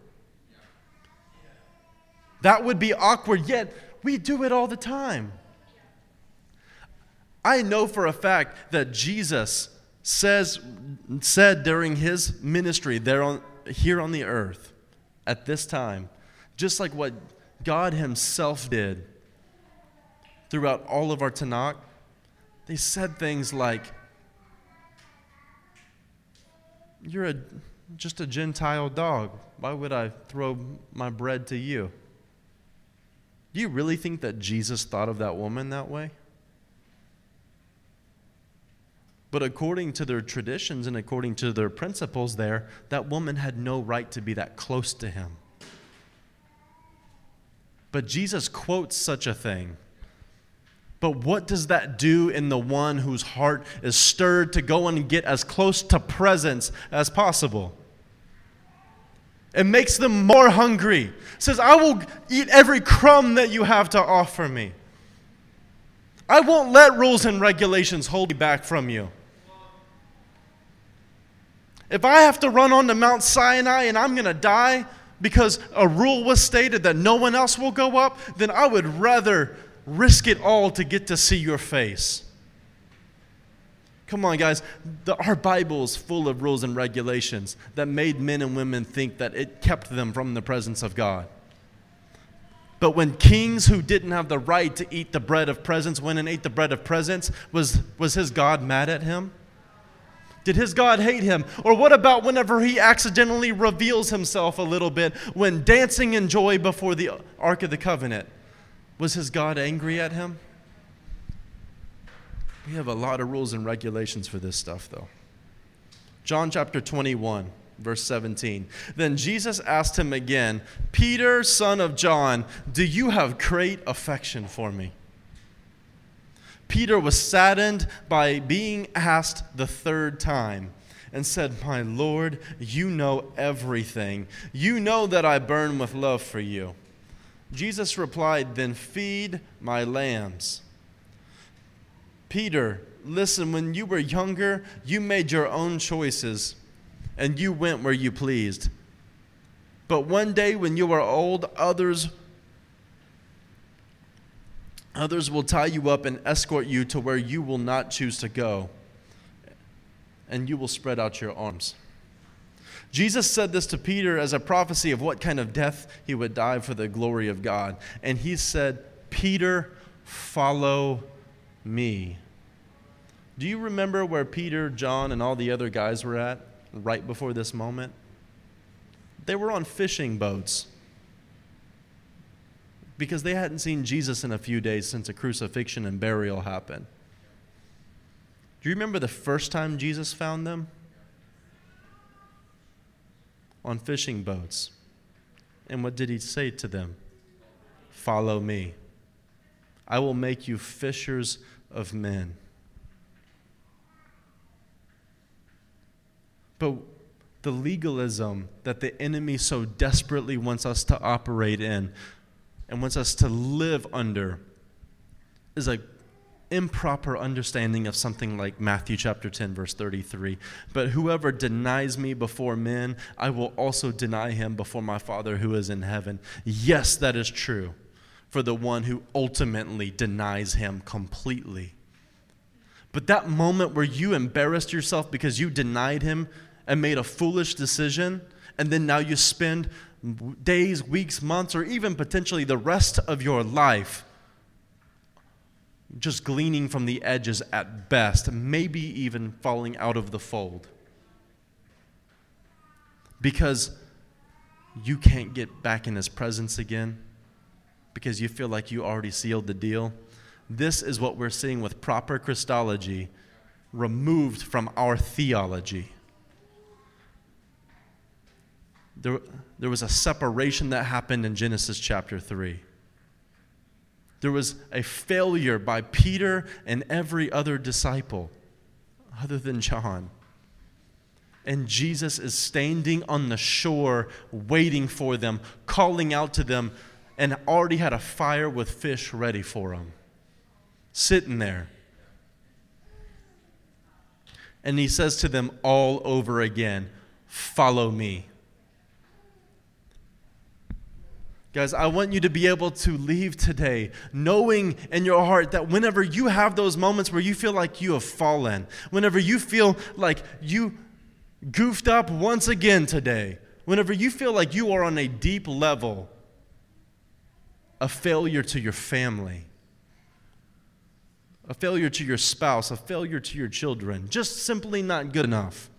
That would be awkward, yet we do it all the time. I know for a fact that Jesus says, said during his ministry there on, here on the earth at this time, just like what God Himself did throughout all of our Tanakh, they said things like, You're a, just a Gentile dog. Why would I throw my bread to you? Do you really think that Jesus thought of that woman that way? But according to their traditions and according to their principles, there, that woman had no right to be that close to him. But Jesus quotes such a thing. But what does that do in the one whose heart is stirred to go and get as close to presence as possible? It makes them more hungry. It says, I will eat every crumb that you have to offer me. I won't let rules and regulations hold me back from you. If I have to run on onto Mount Sinai and I'm going to die because a rule was stated that no one else will go up, then I would rather risk it all to get to see your face. Come on, guys. The, our Bible is full of rules and regulations that made men and women think that it kept them from the presence of God. But when kings who didn't have the right to eat the bread of presence went and ate the bread of presence, was, was his God mad at him? Did his God hate him? Or what about whenever he accidentally reveals himself a little bit when dancing in joy before the Ark of the Covenant? Was his God angry at him? We have a lot of rules and regulations for this stuff, though. John chapter 21, verse 17. Then Jesus asked him again, Peter, son of John, do you have great affection for me? Peter was saddened by being asked the third time and said, My Lord, you know everything. You know that I burn with love for you. Jesus replied, Then feed my lambs. Peter, listen, when you were younger, you made your own choices and you went where you pleased. But one day when you are old, others others will tie you up and escort you to where you will not choose to go. And you will spread out your arms. Jesus said this to Peter as a prophecy of what kind of death he would die for the glory of God. And he said, Peter, follow me. Do you remember where Peter, John, and all the other guys were at right before this moment? They were on fishing boats because they hadn't seen Jesus in a few days since a crucifixion and burial happened. Do you remember the first time Jesus found them? On fishing boats. And what did he say to them? Follow me. I will make you fishers of men. But the legalism that the enemy so desperately wants us to operate in and wants us to live under is a improper understanding of something like Matthew chapter 10 verse 33 but whoever denies me before men I will also deny him before my father who is in heaven. Yes that is true for the one who ultimately denies him completely. But that moment where you embarrassed yourself because you denied him and made a foolish decision, and then now you spend days, weeks, months, or even potentially the rest of your life just gleaning from the edges at best, maybe even falling out of the fold. Because you can't get back in his presence again because you feel like you already sealed the deal. This is what we're seeing with proper Christology removed from our theology there, there was a separation that happened in Genesis chapter 3. There was a failure by Peter and every other disciple other than John. And Jesus is standing on the shore, waiting for them, calling out to them, and already had a fire with fish ready for them. Sitting there. And he says to them all over again, Follow me. Guys, I want you to be able to leave today knowing in your heart that whenever you have those moments where you feel like you have fallen, whenever you feel like you goofed up once again today, whenever you feel like you are on a deep level, a failure to your family, a failure to your spouse, a failure to your children, just simply not good enough,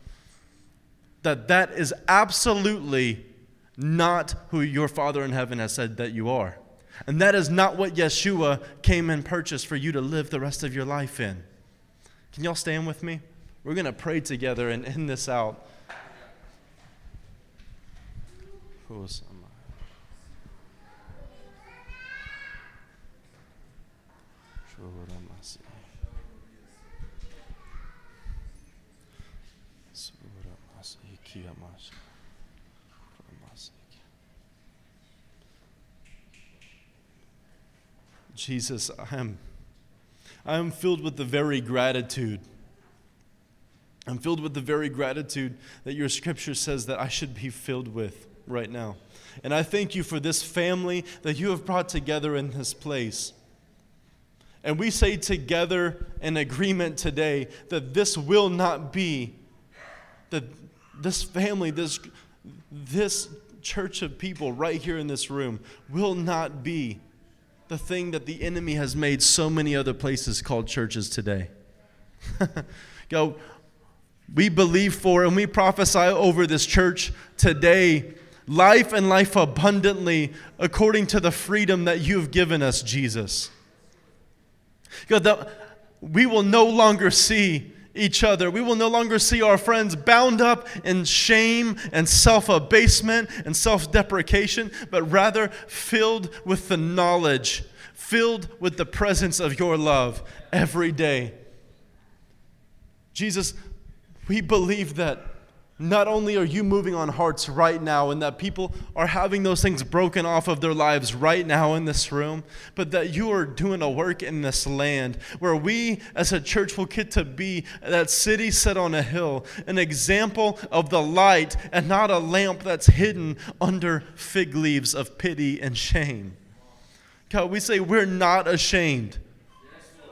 that that is absolutely not who your Father in heaven has said that you are. And that is not what Yeshua came and purchased for you to live the rest of your life in. Can y'all stand with me? We're going to pray together and end this out. Jesus, I'm, I am filled with the very gratitude. I'm filled with the very gratitude that your scripture says that I should be filled with right now. And I thank you for this family that you have brought together in this place. And we say together in agreement today that this will not be, that this family, this, this church of people right here in this room will not be the thing that the enemy has made so many other places called churches today. Go, we believe for and we prophesy over this church today life and life abundantly according to the freedom that you've given us, Jesus. God, that we will no longer see each other. We will no longer see our friends bound up in shame and self abasement and self deprecation, but rather filled with the knowledge, filled with the presence of your love every day. Jesus, we believe that not only are you moving on hearts right now and that people are having those things broken off of their lives right now in this room, but that you are doing a work in this land where we as a church will get to be that city set on a hill, an example of the light and not a lamp that's hidden under fig leaves of pity and shame. God, we say we're not ashamed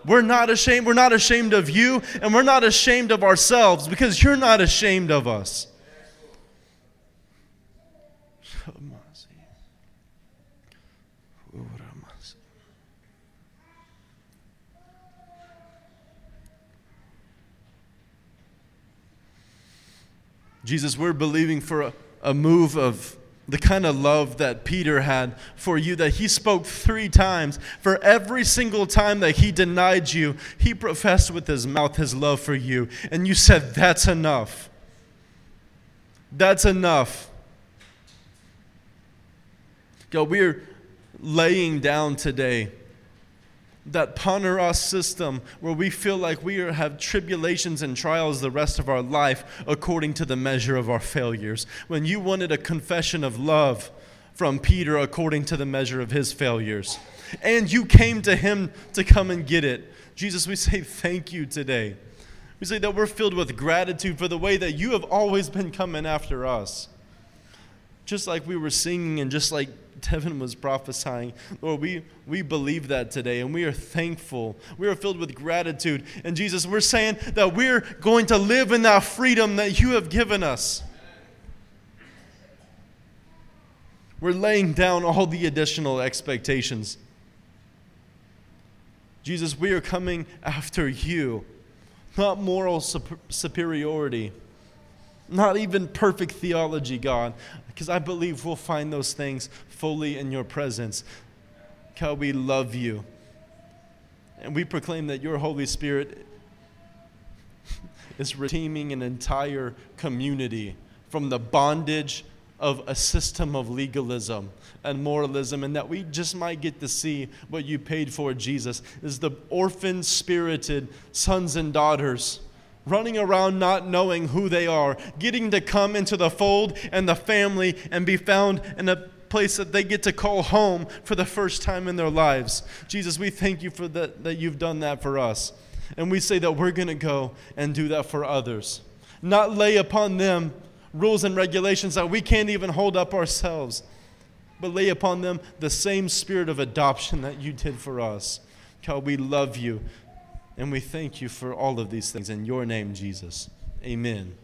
we're not ashamed. We're not ashamed of you, and we're not ashamed of ourselves because you're not ashamed of us. Jesus, we're believing for a, a move of the kind of love that Peter had for you, that he spoke three times. For every single time that he denied you, he professed with his mouth his love for you. And you said, That's enough. That's enough. God, we're laying down today that Poneros system where we feel like we are, have tribulations and trials the rest of our life according to the measure of our failures. When you wanted a confession of love from Peter according to the measure of his failures, and you came to him to come and get it. Jesus, we say thank you today. We say that we're filled with gratitude for the way that you have always been coming after us. Just like we were singing and just like Devin was prophesying. Lord, we, we believe that today and we are thankful. We are filled with gratitude. And Jesus, we're saying that we're going to live in that freedom that you have given us. We're laying down all the additional expectations. Jesus, we are coming after you, not moral superiority, not even perfect theology, God, because I believe we'll find those things fully in your presence. God, we love you. And we proclaim that your Holy Spirit is redeeming an entire community from the bondage of a system of legalism and moralism, and that we just might get to see what you paid for, Jesus, is the orphan spirited sons and daughters running around not knowing who they are, getting to come into the fold and the family and be found in a place that they get to call home for the first time in their lives. Jesus, we thank you for that, that you've done that for us. And we say that we're going to go and do that for others. Not lay upon them rules and regulations that we can't even hold up ourselves, but lay upon them the same spirit of adoption that you did for us. God, we love you. And we thank you for all of these things in your name, Jesus. Amen.